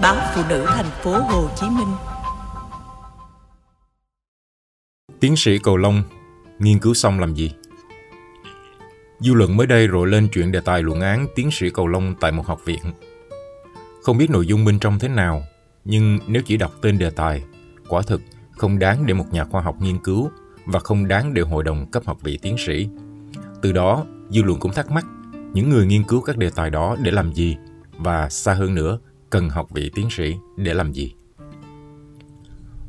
báo phụ nữ thành phố Hồ Chí Minh. Tiến sĩ Cầu Long nghiên cứu xong làm gì? Dư luận mới đây rộ lên chuyện đề tài luận án tiến sĩ Cầu Long tại một học viện. Không biết nội dung bên trong thế nào, nhưng nếu chỉ đọc tên đề tài, quả thực không đáng để một nhà khoa học nghiên cứu và không đáng để hội đồng cấp học vị tiến sĩ. Từ đó, dư luận cũng thắc mắc những người nghiên cứu các đề tài đó để làm gì và xa hơn nữa, cần học vị tiến sĩ để làm gì.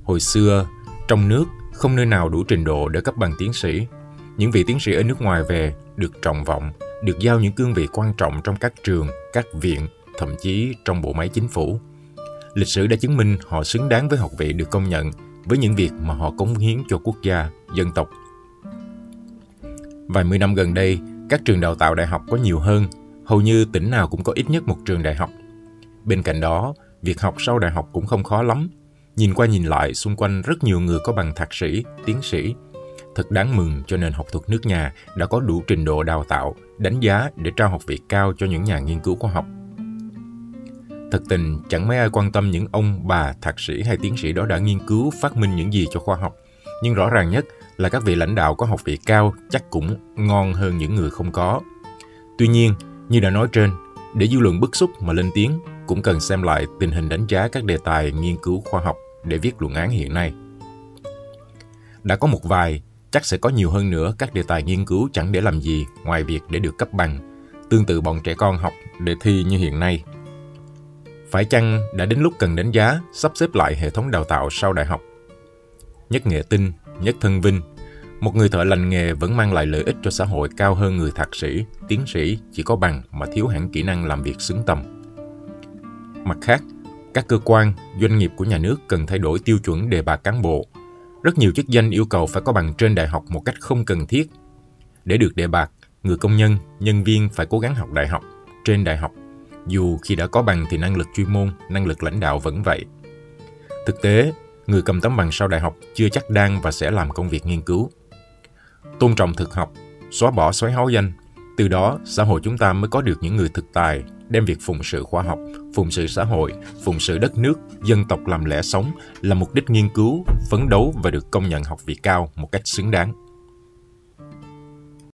Hồi xưa, trong nước không nơi nào đủ trình độ để cấp bằng tiến sĩ. Những vị tiến sĩ ở nước ngoài về được trọng vọng, được giao những cương vị quan trọng trong các trường, các viện, thậm chí trong bộ máy chính phủ. Lịch sử đã chứng minh họ xứng đáng với học vị được công nhận với những việc mà họ cống hiến cho quốc gia, dân tộc. Vài mươi năm gần đây, các trường đào tạo đại học có nhiều hơn, hầu như tỉnh nào cũng có ít nhất một trường đại học. Bên cạnh đó, việc học sau đại học cũng không khó lắm. Nhìn qua nhìn lại, xung quanh rất nhiều người có bằng thạc sĩ, tiến sĩ. Thật đáng mừng cho nền học thuật nước nhà đã có đủ trình độ đào tạo, đánh giá để trao học vị cao cho những nhà nghiên cứu khoa học. Thật tình, chẳng mấy ai quan tâm những ông, bà, thạc sĩ hay tiến sĩ đó đã nghiên cứu, phát minh những gì cho khoa học. Nhưng rõ ràng nhất là các vị lãnh đạo có học vị cao chắc cũng ngon hơn những người không có. Tuy nhiên, như đã nói trên, để dư luận bức xúc mà lên tiếng cũng cần xem lại tình hình đánh giá các đề tài nghiên cứu khoa học để viết luận án hiện nay. Đã có một vài, chắc sẽ có nhiều hơn nữa các đề tài nghiên cứu chẳng để làm gì ngoài việc để được cấp bằng, tương tự bọn trẻ con học để thi như hiện nay. Phải chăng đã đến lúc cần đánh giá, sắp xếp lại hệ thống đào tạo sau đại học? Nhất nghệ tinh, nhất thân vinh, một người thợ lành nghề vẫn mang lại lợi ích cho xã hội cao hơn người thạc sĩ, tiến sĩ chỉ có bằng mà thiếu hẳn kỹ năng làm việc xứng tầm. Mặt khác, các cơ quan, doanh nghiệp của nhà nước cần thay đổi tiêu chuẩn đề bạt cán bộ. Rất nhiều chức danh yêu cầu phải có bằng trên đại học một cách không cần thiết. Để được đề bạt, người công nhân, nhân viên phải cố gắng học đại học, trên đại học. Dù khi đã có bằng thì năng lực chuyên môn, năng lực lãnh đạo vẫn vậy. Thực tế, người cầm tấm bằng sau đại học chưa chắc đang và sẽ làm công việc nghiên cứu. Tôn trọng thực học, xóa bỏ xoáy háo danh, từ đó xã hội chúng ta mới có được những người thực tài, đem việc phụng sự khoa học, phụng sự xã hội, phụng sự đất nước, dân tộc làm lẽ sống là mục đích nghiên cứu, phấn đấu và được công nhận học vị cao một cách xứng đáng.